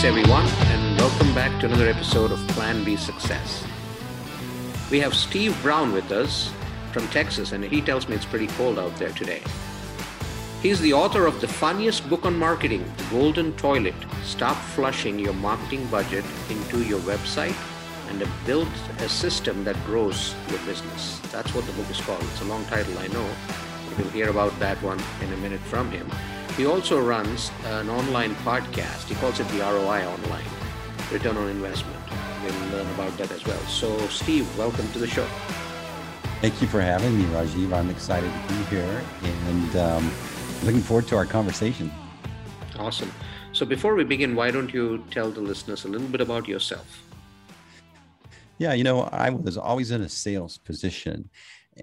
Thanks, everyone, and welcome back to another episode of Plan B Success. We have Steve Brown with us from Texas, and he tells me it's pretty cold out there today. He's the author of the funniest book on marketing, The Golden Toilet Stop Flushing Your Marketing Budget into Your Website and Build a System That Grows Your Business. That's what the book is called. It's a long title, I know. We'll hear about that one in a minute from him. He also runs an online podcast. He calls it the ROI Online, Return on Investment. We'll learn about that as well. So, Steve, welcome to the show. Thank you for having me, Rajiv. I'm excited to be here and um, looking forward to our conversation. Awesome. So, before we begin, why don't you tell the listeners a little bit about yourself? Yeah, you know, I was always in a sales position,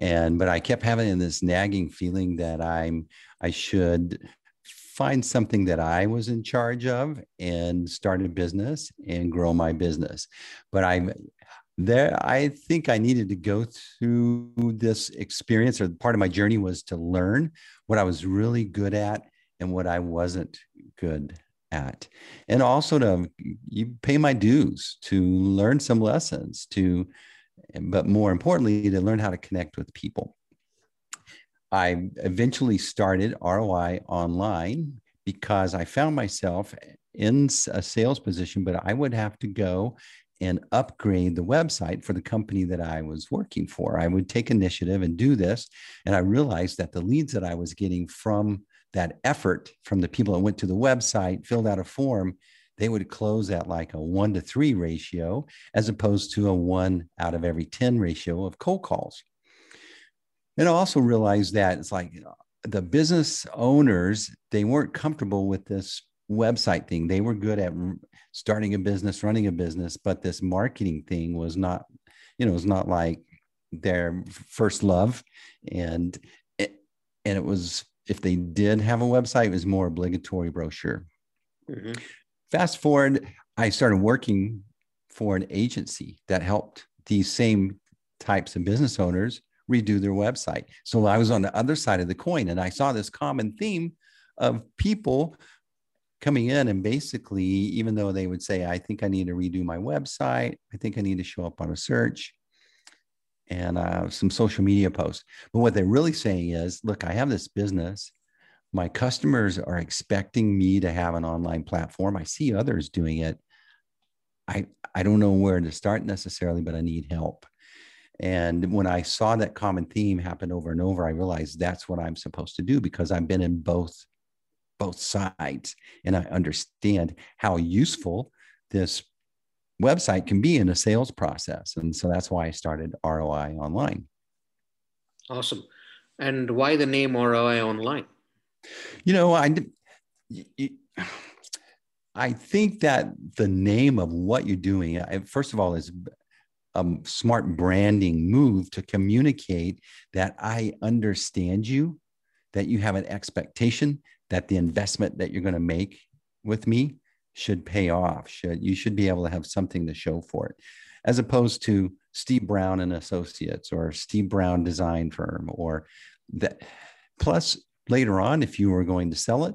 and but I kept having this nagging feeling that I'm I should find something that I was in charge of and start a business and grow my business. But I'm there, I think I needed to go through this experience, or part of my journey was to learn what I was really good at and what I wasn't good at. And also to you pay my dues to learn some lessons to but more importantly to learn how to connect with people I eventually started ROI online because I found myself in a sales position, but I would have to go and upgrade the website for the company that I was working for. I would take initiative and do this. And I realized that the leads that I was getting from that effort from the people that went to the website, filled out a form, they would close at like a one to three ratio, as opposed to a one out of every 10 ratio of cold calls. And I also realized that it's like the business owners, they weren't comfortable with this website thing. They were good at starting a business, running a business, but this marketing thing was not, you know, it was not like their first love. And it, and it was, if they did have a website, it was more obligatory brochure. Mm-hmm. Fast forward, I started working for an agency that helped these same types of business owners redo their website. So I was on the other side of the coin and I saw this common theme of people coming in and basically, even though they would say, I think I need to redo my website, I think I need to show up on a search and uh, some social media posts. But what they're really saying is, look, I have this business. My customers are expecting me to have an online platform. I see others doing it. I, I don't know where to start necessarily, but I need help. And when I saw that common theme happen over and over, I realized that's what I'm supposed to do because I've been in both both sides and I understand how useful this website can be in a sales process. And so that's why I started ROI Online. Awesome. And why the name ROI Online? You know, I I think that the name of what you're doing, first of all, is a smart branding move to communicate that I understand you, that you have an expectation that the investment that you're going to make with me should pay off. Should you should be able to have something to show for it, as opposed to Steve Brown and Associates or Steve Brown Design Firm or that. Plus, later on, if you were going to sell it,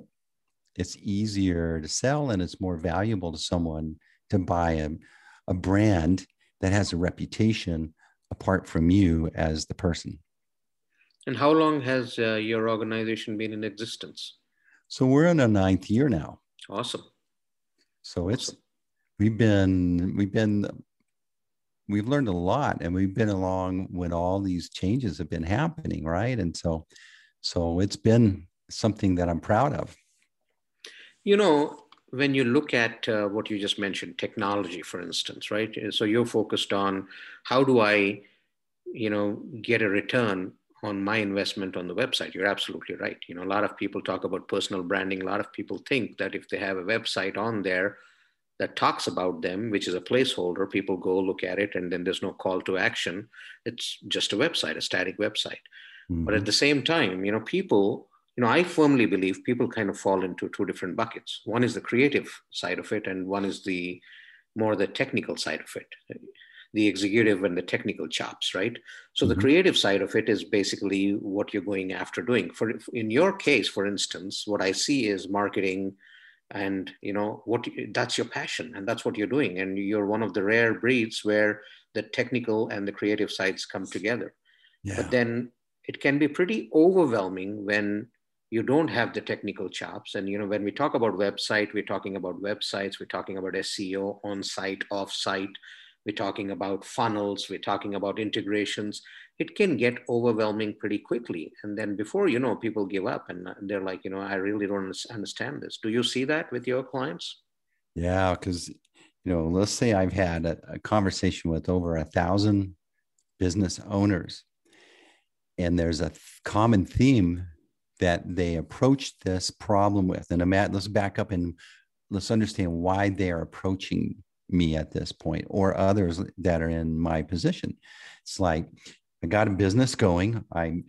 it's easier to sell and it's more valuable to someone to buy a, a brand that has a reputation apart from you as the person. And how long has uh, your organization been in existence? So we're in a ninth year now. Awesome. So it's awesome. we've been we've been we've learned a lot and we've been along when all these changes have been happening, right? And so so it's been something that I'm proud of. You know, when you look at uh, what you just mentioned, technology, for instance, right? So you're focused on how do I, you know, get a return on my investment on the website. You're absolutely right. You know, a lot of people talk about personal branding. A lot of people think that if they have a website on there that talks about them, which is a placeholder, people go look at it and then there's no call to action. It's just a website, a static website. Mm-hmm. But at the same time, you know, people you know, I firmly believe people kind of fall into two different buckets. One is the creative side of it, and one is the more the technical side of it, the executive and the technical chops, right? So mm-hmm. the creative side of it is basically what you're going after doing. For in your case, for instance, what I see is marketing and you know what that's your passion and that's what you're doing and you're one of the rare breeds where the technical and the creative sides come together yeah. but then it can be pretty overwhelming when you don't have the technical chops. And you know when we talk about website we're talking about websites we're talking about seo on site off site we're talking about funnels we're talking about integrations. It can get overwhelming pretty quickly. And then before you know people give up and they're like you know i really don't understand this. Do you see that with your clients? Yeah because you know let's say i've had a, a conversation with over a thousand business owners and there's a th- common theme that they approach this problem with and Matt, let's back up and let's understand why they are approaching me at this point or others that are in my position it's like I got a business going. I,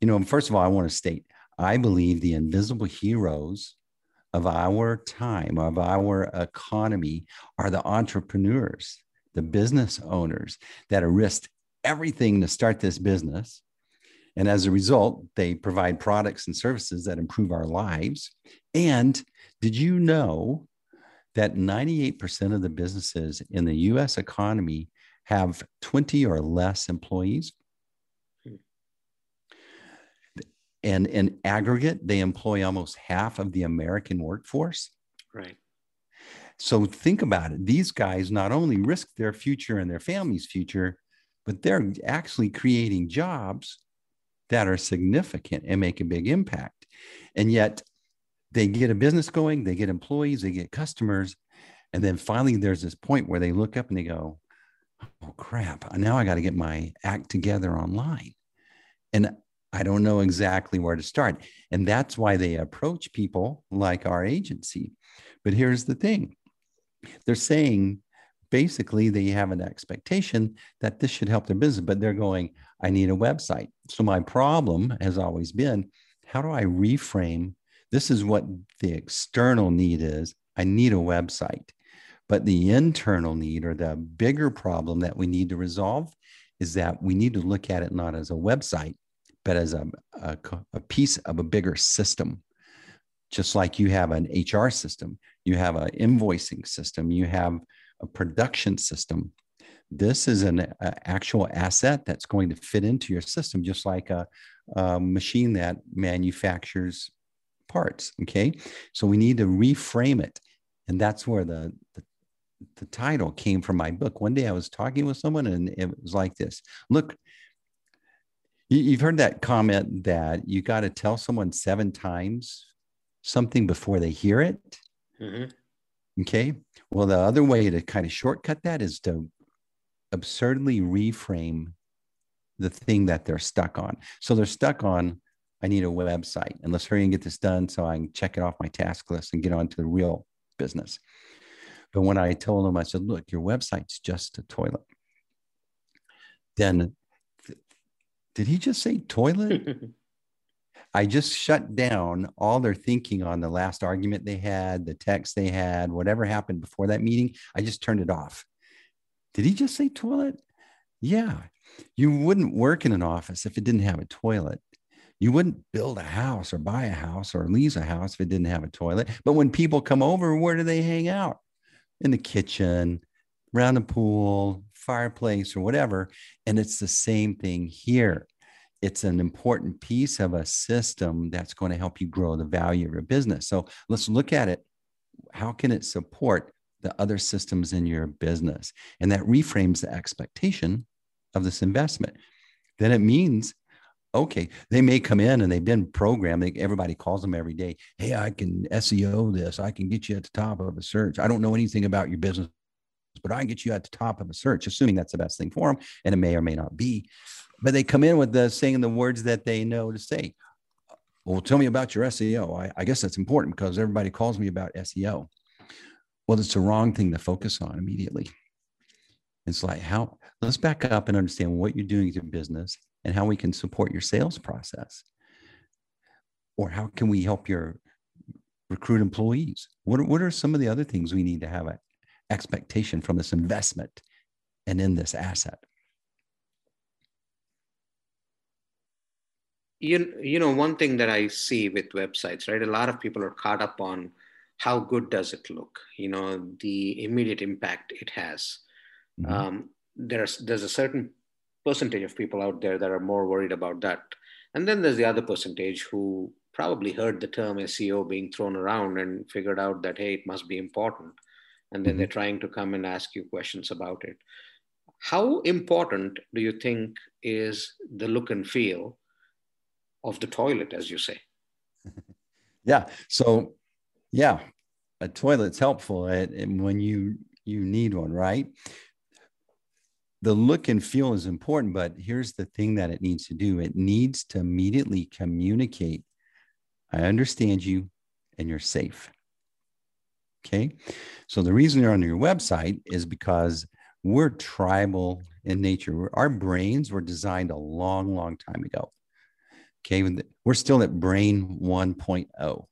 you know, first of all, I want to state I believe the invisible heroes of our time, of our economy, are the entrepreneurs, the business owners that risked everything to start this business. And as a result, they provide products and services that improve our lives. And did you know that 98% of the businesses in the US economy have 20 or less employees. And in aggregate, they employ almost half of the American workforce. Right. So think about it. These guys not only risk their future and their family's future, but they're actually creating jobs that are significant and make a big impact. And yet they get a business going, they get employees, they get customers. And then finally, there's this point where they look up and they go, oh crap, now I got to get my act together online. And I don't know exactly where to start. And that's why they approach people like our agency. But here's the thing they're saying basically they have an expectation that this should help their business, but they're going, I need a website. So my problem has always been how do I reframe? This is what the external need is. I need a website. But the internal need or the bigger problem that we need to resolve is that we need to look at it not as a website, but as a, a, a piece of a bigger system. Just like you have an HR system, you have an invoicing system, you have a production system. This is an a actual asset that's going to fit into your system, just like a, a machine that manufactures parts. Okay. So we need to reframe it. And that's where the, the the title came from my book. One day I was talking with someone and it was like this Look, you've heard that comment that you got to tell someone seven times something before they hear it. Mm-hmm. Okay. Well, the other way to kind of shortcut that is to absurdly reframe the thing that they're stuck on. So they're stuck on, I need a website and let's hurry and get this done so I can check it off my task list and get on to the real business. But when I told him, I said, look, your website's just a toilet. Then, th- did he just say toilet? I just shut down all their thinking on the last argument they had, the text they had, whatever happened before that meeting. I just turned it off. Did he just say toilet? Yeah. You wouldn't work in an office if it didn't have a toilet. You wouldn't build a house or buy a house or lease a house if it didn't have a toilet. But when people come over, where do they hang out? in the kitchen, around the pool, fireplace, or whatever. And it's the same thing here. It's an important piece of a system that's going to help you grow the value of your business. So let's look at it. How can it support the other systems in your business? And that reframes the expectation of this investment. Then it means okay, they may come in and they've been programmed. They, everybody calls them every day. Hey, I can SEO this. I can get you at the top of a search. I don't know anything about your business, but I can get you at the top of a search, assuming that's the best thing for them. And it may or may not be. But they come in with the saying the words that they know to say. Well, tell me about your SEO. I, I guess that's important because everybody calls me about SEO. Well, it's the wrong thing to focus on immediately. It's like how let's back up and understand what you're doing to business and how we can support your sales process. Or how can we help your recruit employees? What what are some of the other things we need to have an expectation from this investment and in this asset? You, you know, one thing that I see with websites, right? A lot of people are caught up on how good does it look? You know, the immediate impact it has. Mm-hmm. Um, there's there's a certain percentage of people out there that are more worried about that, and then there's the other percentage who probably heard the term SEO being thrown around and figured out that hey, it must be important, and then mm-hmm. they're trying to come and ask you questions about it. How important do you think is the look and feel of the toilet, as you say? yeah. So, yeah, a toilet's helpful at, when you you need one, right? The look and feel is important, but here's the thing that it needs to do: it needs to immediately communicate. I understand you, and you're safe. Okay. So the reason you're on your website is because we're tribal in nature. Our brains were designed a long, long time ago. Okay, we're still at brain 1.0,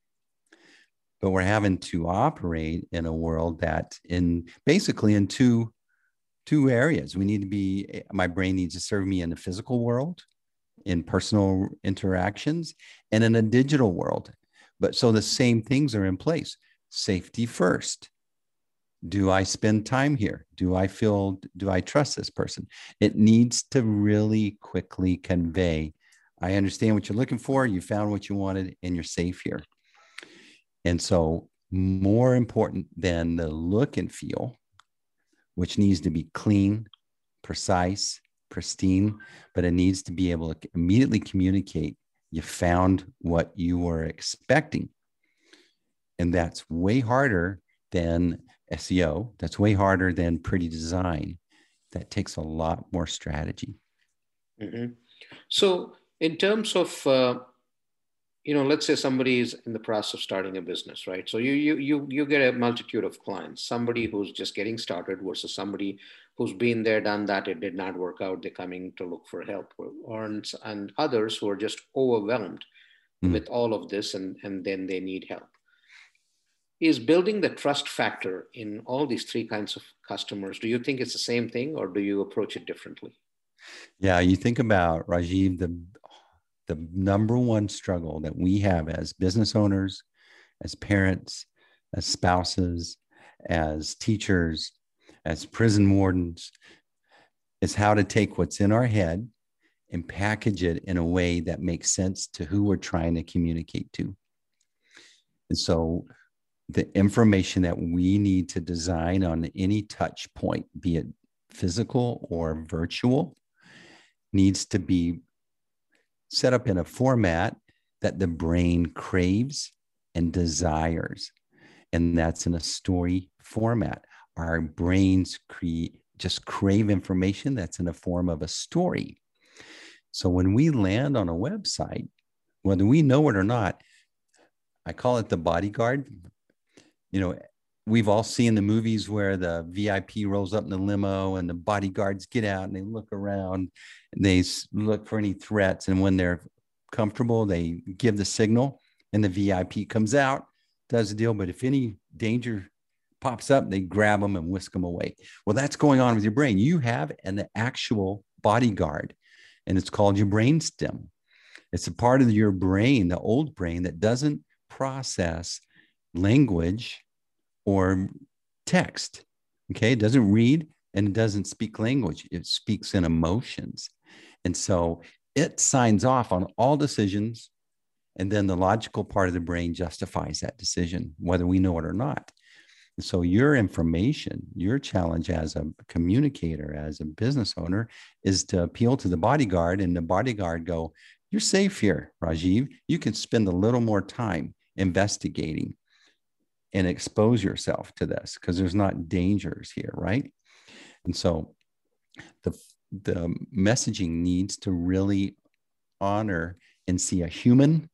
but we're having to operate in a world that, in basically in two two areas. We need to be. My brain needs to serve me in the physical world, in personal interactions, and in a digital world. But so the same things are in place. Safety first do i spend time here do i feel do i trust this person it needs to really quickly convey i understand what you're looking for you found what you wanted and you're safe here and so more important than the look and feel which needs to be clean precise pristine but it needs to be able to immediately communicate you found what you were expecting and that's way harder than SEO. That's way harder than pretty design. That takes a lot more strategy. Mm-hmm. So, in terms of, uh, you know, let's say somebody is in the process of starting a business, right? So you you you you get a multitude of clients. Somebody who's just getting started versus somebody who's been there, done that. It did not work out. They're coming to look for help, or and, and others who are just overwhelmed mm-hmm. with all of this, and and then they need help is building the trust factor in all these three kinds of customers. Do you think it's the same thing or do you approach it differently? Yeah, you think about Rajiv, the the number one struggle that we have as business owners, as parents, as spouses, as teachers, as prison wardens, is how to take what's in our head and package it in a way that makes sense to who we're trying to communicate to. And so the information that we need to design on any touch point, be it physical or virtual, needs to be set up in a format that the brain craves and desires. And that's in a story format. Our brains create just crave information that's in the form of a story. So when we land on a website, whether we know it or not, I call it the bodyguard you know, we've all seen the movies where the VIP rolls up in the limo and the bodyguards get out and they look around and they look for any threats. And when they're comfortable, they give the signal and the VIP comes out, does the deal. But if any danger pops up, they grab them and whisk them away. Well, that's going on with your brain. You have an actual bodyguard, and it's called your brain stem. It's a part of your brain, the old brain, that doesn't process language or text. Okay. It doesn't read and it doesn't speak language, it speaks in emotions. And so it signs off on all decisions. And then the logical part of the brain justifies that decision, whether we know it or not. And so your information, your challenge as a communicator, as a business owner, is to appeal to the bodyguard and the bodyguard go, you're safe here, Rajiv. You can spend a little more time investigating and expose yourself to this because there's not dangers here, right? And so the the messaging needs to really honor and see a human,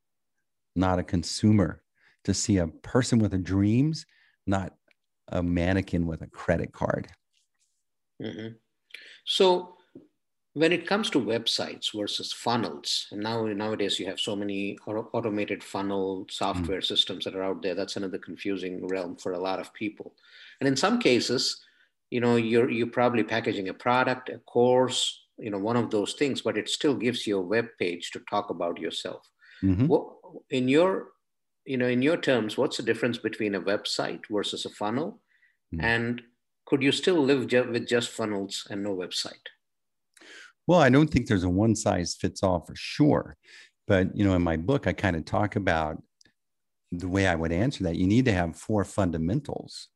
not a consumer, to see a person with a dreams, not a mannequin with a credit card. Mm-hmm. So when it comes to websites versus funnels and now nowadays you have so many automated funnel software mm. systems that are out there that's another confusing realm for a lot of people and in some cases you know you're you're probably packaging a product a course you know one of those things but it still gives you a web page to talk about yourself mm-hmm. what, in your you know, in your terms, what's the difference between a website versus a funnel? Mm. And could you still live ju- with just funnels and no website? Well, I don't think there's a one size fits all for sure. But, you know, in my book, I kind of talk about the way I would answer that. You need to have four fundamentals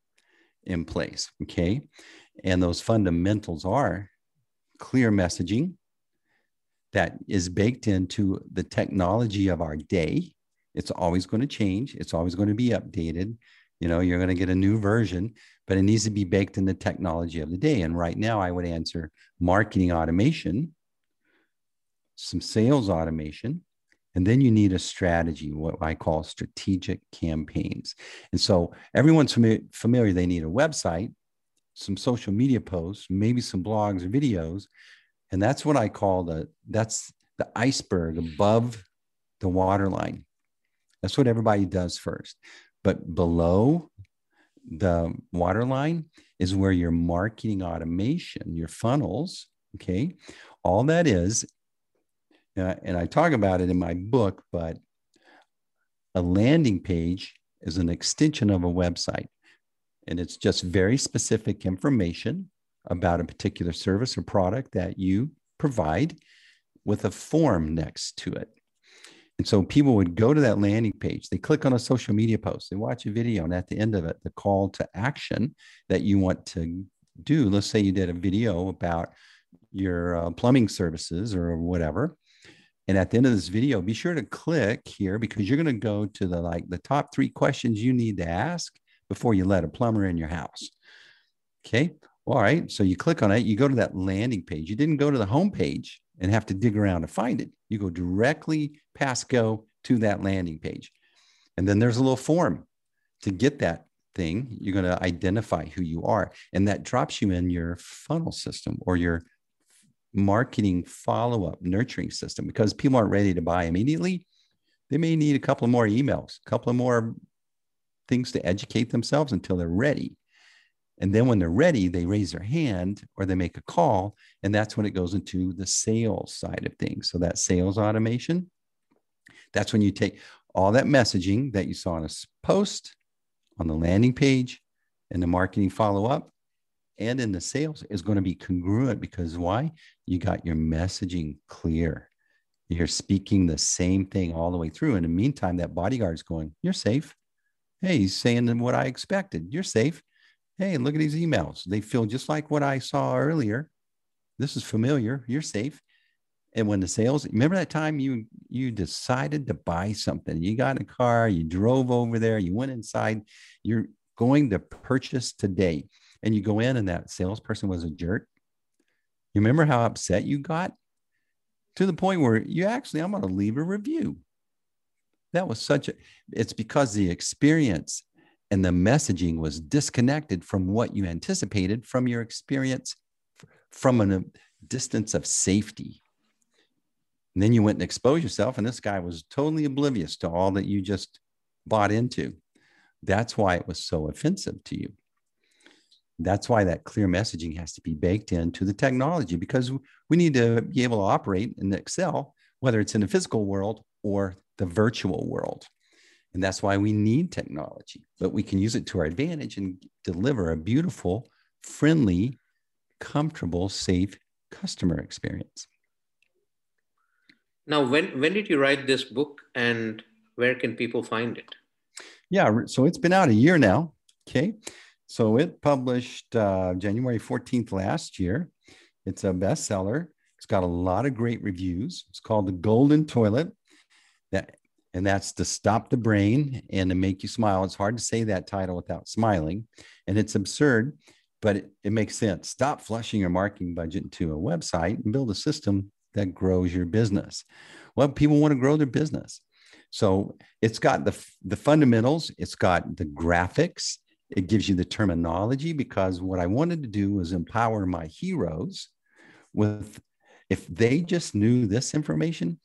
in place. Okay. And those fundamentals are clear messaging that is baked into the technology of our day. It's always going to change, it's always going to be updated. You know, you're going to get a new version, but it needs to be baked in the technology of the day. And right now, I would answer marketing automation, some sales automation, and then you need a strategy, what I call strategic campaigns. And so everyone's familiar, they need a website, some social media posts, maybe some blogs or videos. And that's what I call the that's the iceberg above the waterline. That's what everybody does first. But below the waterline is where your marketing automation, your funnels, okay, all that is uh, and I talk about it in my book, but a landing page is an extension of a website. And it's just very specific information about a particular service or product that you provide with a form next to it. And so people would go to that landing page, they click on a social media post, they watch a video, and at the end of it, the call to action that you want to do. Let's say you did a video about your uh, plumbing services or whatever. And at the end of this video, be sure to click here because you're going to go to the like the top three questions you need to ask before you let a plumber in your house. Okay. All right. So you click on it, you go to that landing page. You didn't go to the home page and have to dig around to find it. You go directly past go to that landing page. And then there's a little form to get that thing. You're going to identify who you are. And that drops you in your funnel system or your marketing follow up nurturing system because people aren't ready to buy immediately. They may need a couple of more emails, a couple of more things to educate themselves until they're ready. And then when they're ready, they raise their hand or they make a call. And that's when it goes into the sales side of things. So that sales automation, that's when you take all that messaging that you saw in a post on the landing page and the marketing follow up and in the sales is going to be congruent because why? You got your messaging clear. You're speaking the same thing all the way through. In the meantime, that bodyguard's going, You're safe. Hey, he's saying what I expected. You're safe. Hey, look at these emails. They feel just like what I saw earlier. This is familiar. You're safe. And when the sales, remember that time you you decided to buy something, you got a car, you drove over there, you went inside, you're going to purchase today and you go in and that salesperson was a jerk, you remember how upset you got? To the point where you actually, I'm going to leave a review. That was such a, it's because the experience and the messaging was disconnected from what you anticipated from your experience from a uh, distance of safety. And then you went and exposed yourself, and this guy was totally oblivious to all that you just bought into. That's why it was so offensive to you. That's why that clear messaging has to be baked into the technology because we need to be able to operate in Excel, whether it's in the physical world or the virtual world. And that's why we need technology, but we can use it to our advantage and deliver a beautiful, friendly, comfortable, safe customer experience. Now, when, when did you write this book and where can people find it? Yeah, so it's been out a year now. Okay. So it published uh, January 14th last year. It's a bestseller. It's got a lot of great reviews. It's called The Golden Toilet. And that's to stop the brain and to make you smile. It's hard to say that title without smiling. And it's absurd, but it, it makes sense. Stop flushing your marketing budget into a website and build a system that grows your business. Well, people want to grow their business. So it's got the, the fundamentals, it's got the graphics, it gives you the terminology because what I wanted to do was empower my heroes with, if they just knew this information,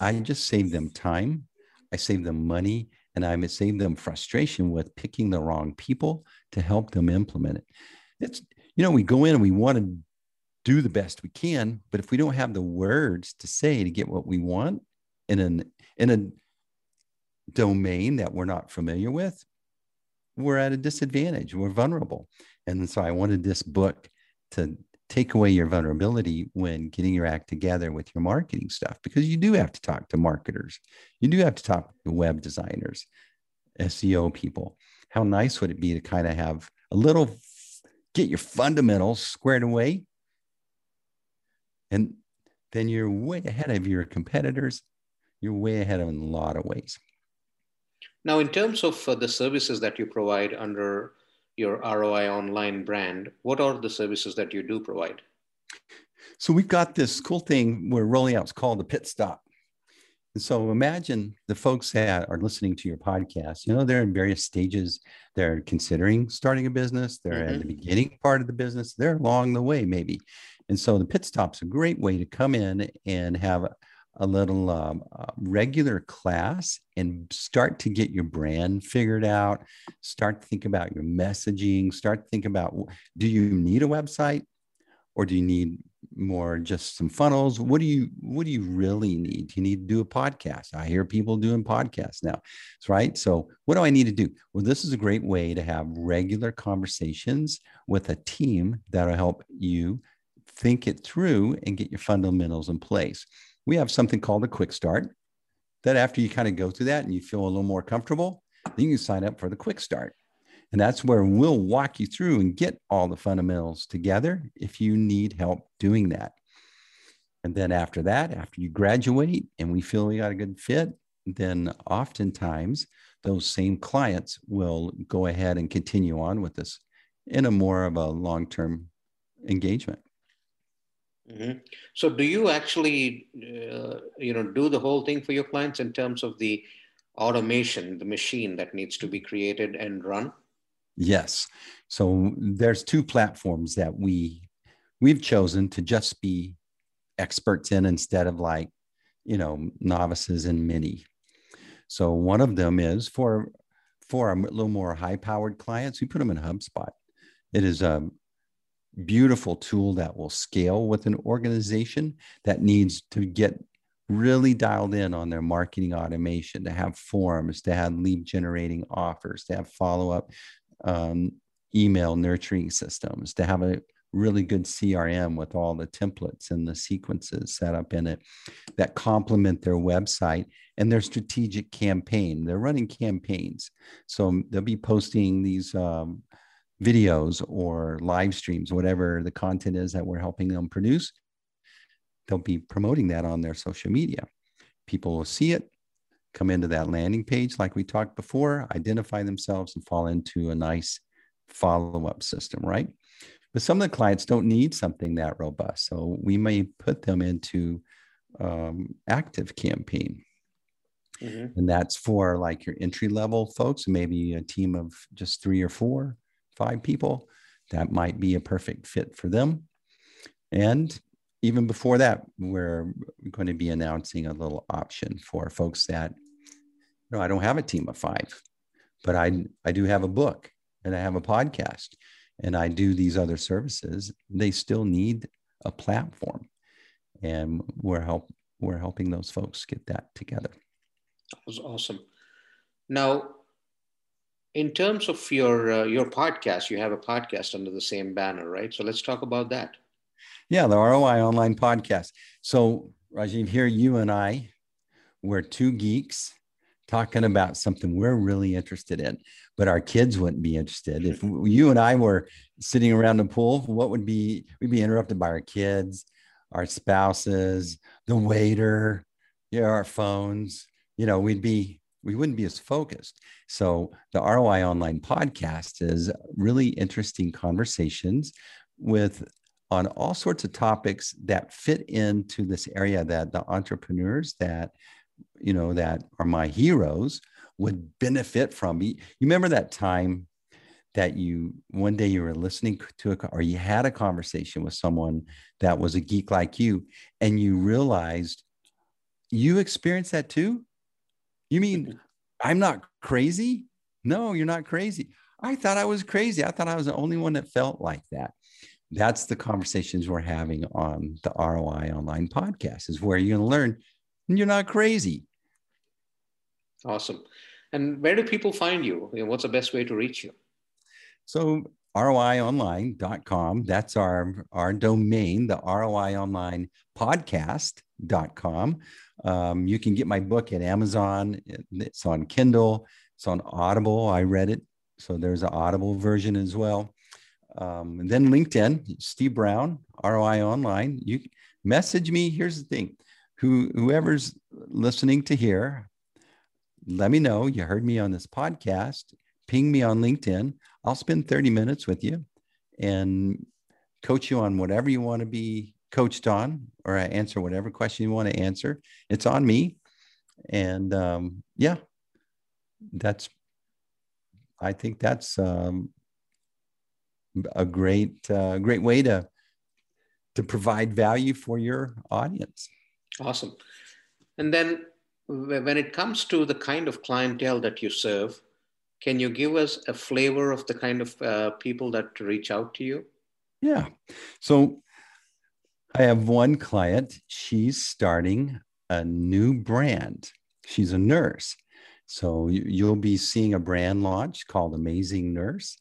I just saved them time, I saved them money, and I saved them frustration with picking the wrong people to help them implement it. It's, you know, we go in and we want to do the best we can, but if we don't have the words to say to get what we want in an in a domain that we're not familiar with, we're at a disadvantage. We're vulnerable. And so I wanted this book to take away your vulnerability when getting your act together with your marketing stuff because you do have to talk to marketers. You do have to talk to web designers, SEO people. How nice would it be to kind of have a little get your fundamentals squared away and then you're way ahead of your competitors. You're way ahead in a lot of ways. Now, in terms of uh, the services that you provide under your ROI online brand, what are the services that you do provide? So we've got this cool thing we're rolling out. It's called the Pit Stop. And so imagine the folks that are listening to your podcast, you know, they're in various stages. They're considering starting a business, they're mm-hmm. at the beginning part of the business, they're along the way, maybe. And so the pit stop's a great way to come in and have a little um, uh, regular class and start to get your brand figured out start to think about your messaging start to think about do you need a website or do you need more just some funnels? What do you what do you really need? Do you need to do a podcast? I hear people doing podcasts now right? So what do i need to do? Well this is a great way to have regular conversations with a team that'll help you think it through and get your fundamentals in place we have something called a quick start that after you kind of go through that and you feel a little more comfortable, then you sign up for the quick start. And that's where we'll walk you through and get all the fundamentals together if you need help doing that. And then after that, after you graduate and we feel we got a good fit, then oftentimes those same clients will go ahead and continue on with us in a more of a long term engagement. Mm-hmm. So, do you actually, uh, you know, do the whole thing for your clients in terms of the automation, the machine that needs to be created and run? Yes. So there's two platforms that we we've chosen to just be experts in instead of like, you know, novices in many. So one of them is for for a little more high-powered clients, we put them in HubSpot. It is a beautiful tool that will scale with an organization that needs to get really dialed in on their marketing automation, to have forms, to have lead generating offers, to have follow up um, email nurturing systems, to have a really good CRM with all the templates and the sequences set up in it that complement their website and their strategic campaign. They're running campaigns. So they'll be posting these um, videos or live streams, whatever the content is that we're helping them produce, they'll be promoting that on their social media. People will see it, come into that landing page, like we talked before, identify themselves, and fall into a nice follow up system, right? But some of the clients don't need something that robust. So we may put them into um, ActiveCampaign. Mm-hmm. And that's for like your entry level folks, maybe a team of just three or four five people, that might be a perfect fit for them. And even before that, we're going to be announcing a little option for folks that, you know, I don't have a team of five, but I, I do have a book and I have a podcast and I do these other services. They still need a platform. And we're help we're helping those folks get that together. That was awesome. Now, in terms of your uh, your podcast, you have a podcast under the same banner, right? So let's talk about that. Yeah, the ROI Online Podcast. So Rajiv, here you and I, we're two geeks talking about something we're really interested in, but our kids wouldn't be interested. If you and I were sitting around the pool, what would be we'd be interrupted by our kids, our spouses, the waiter, yeah, our phones. You know, we'd be we wouldn't be as focused. So the ROI Online podcast is really interesting conversations with on all sorts of topics that fit into this area that the entrepreneurs that you know that are my heroes would benefit from. You remember that time that you one day you were listening to a or you had a conversation with someone that was a geek like you and you realized you experienced that too you mean. I'm not crazy? No, you're not crazy. I thought I was crazy. I thought I was the only one that felt like that. That's the conversations we're having on the ROI online podcast, is where you're going to learn you're not crazy. Awesome. And where do people find you? What's the best way to reach you? So roionline.com, that's our, our domain, the ROI Online podcast.com. Um, you can get my book at Amazon. It's on Kindle. It's on Audible. I read it. So there's an Audible version as well. Um, and then LinkedIn, Steve Brown, ROI Online. You message me. Here's the thing who, whoever's listening to here, let me know you heard me on this podcast. Ping me on LinkedIn. I'll spend 30 minutes with you and coach you on whatever you want to be coached on or I answer whatever question you want to answer. It's on me. And um, yeah, that's, I think that's um, a great, uh, great way to, to provide value for your audience. Awesome. And then when it comes to the kind of clientele that you serve, can you give us a flavor of the kind of uh, people that reach out to you? Yeah. So I have one client. She's starting a new brand. She's a nurse. So you'll be seeing a brand launch called Amazing Nurse,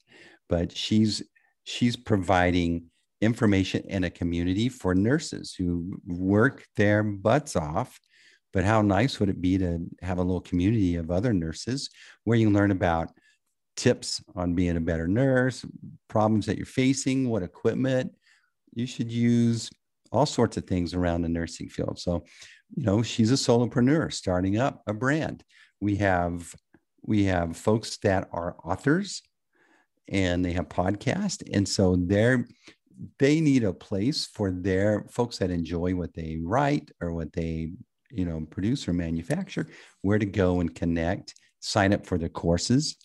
but she's she's providing information and a community for nurses who work their butts off. But how nice would it be to have a little community of other nurses where you learn about tips on being a better nurse, problems that you're facing, what equipment you should use, all sorts of things around the nursing field. So, you know, she's a solopreneur starting up a brand. We have we have folks that are authors and they have podcasts and so they're they need a place for their folks that enjoy what they write or what they you know producer or manufacture where to go and connect sign up for the courses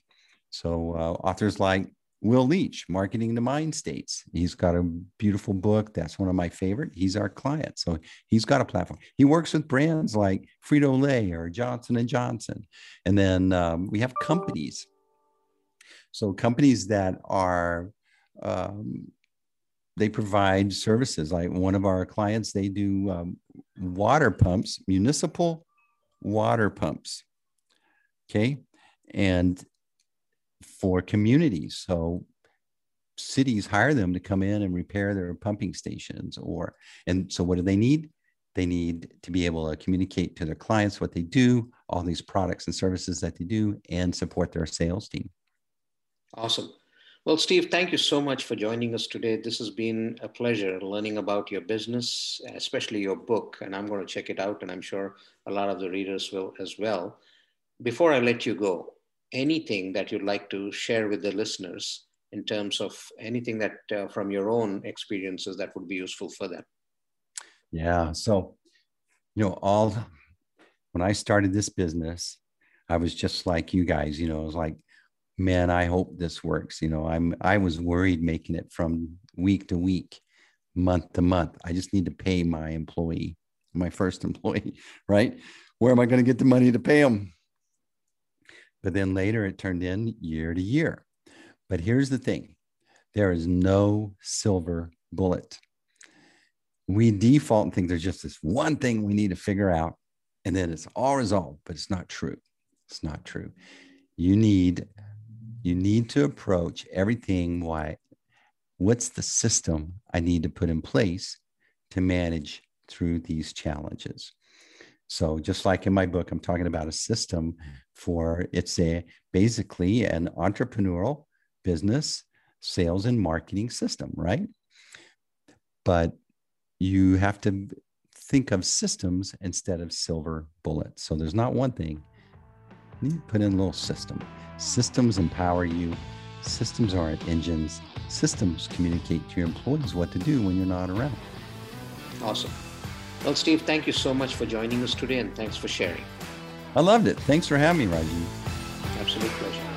so uh, authors like Will Leach, Marketing to Mindstates. He's got a beautiful book. That's one of my favorite. He's our client. So he's got a platform. He works with brands like Frito-Lay or Johnson and Johnson. And then um, we have companies. So companies that are, um, they provide services. Like one of our clients, they do um, water pumps, municipal water pumps. Okay. And for communities. So cities hire them to come in and repair their pumping stations or and so what do they need they need to be able to communicate to their clients what they do all these products and services that they do and support their sales team awesome well steve thank you so much for joining us today. This has been a pleasure learning about your business especially your book and i'm going to check it out and i'm sure a lot of the readers will as well. Before i let you go anything that you'd like to share with the listeners in terms of anything that uh, from your own experiences that would be useful for them? Yeah so you know all when i started this business i was just like you guys you know i was like man i hope this works you know i'm i was worried making it from week to week month to month i just need to pay my employee my first employee right where am i going to get the money to pay them but then later it turned in year to year. But here's the thing there is no silver bullet. We default and think there's just this one thing we need to figure out, and then it's all resolved, but it's not true. It's not true. You need you need to approach everything why what's the system I need to put in place to manage through these challenges. So just like in my book, I'm talking about a system for it's a basically an entrepreneurial business sales and marketing system, right? But you have to think of systems instead of silver bullets. So there's not one thing. You need to put in a little system. Systems empower you. Systems aren't engines. Systems communicate to your employees what to do when you're not around. Awesome. Well, Steve, thank you so much for joining us today and thanks for sharing. I loved it. Thanks for having me, Rajiv. Absolute pleasure.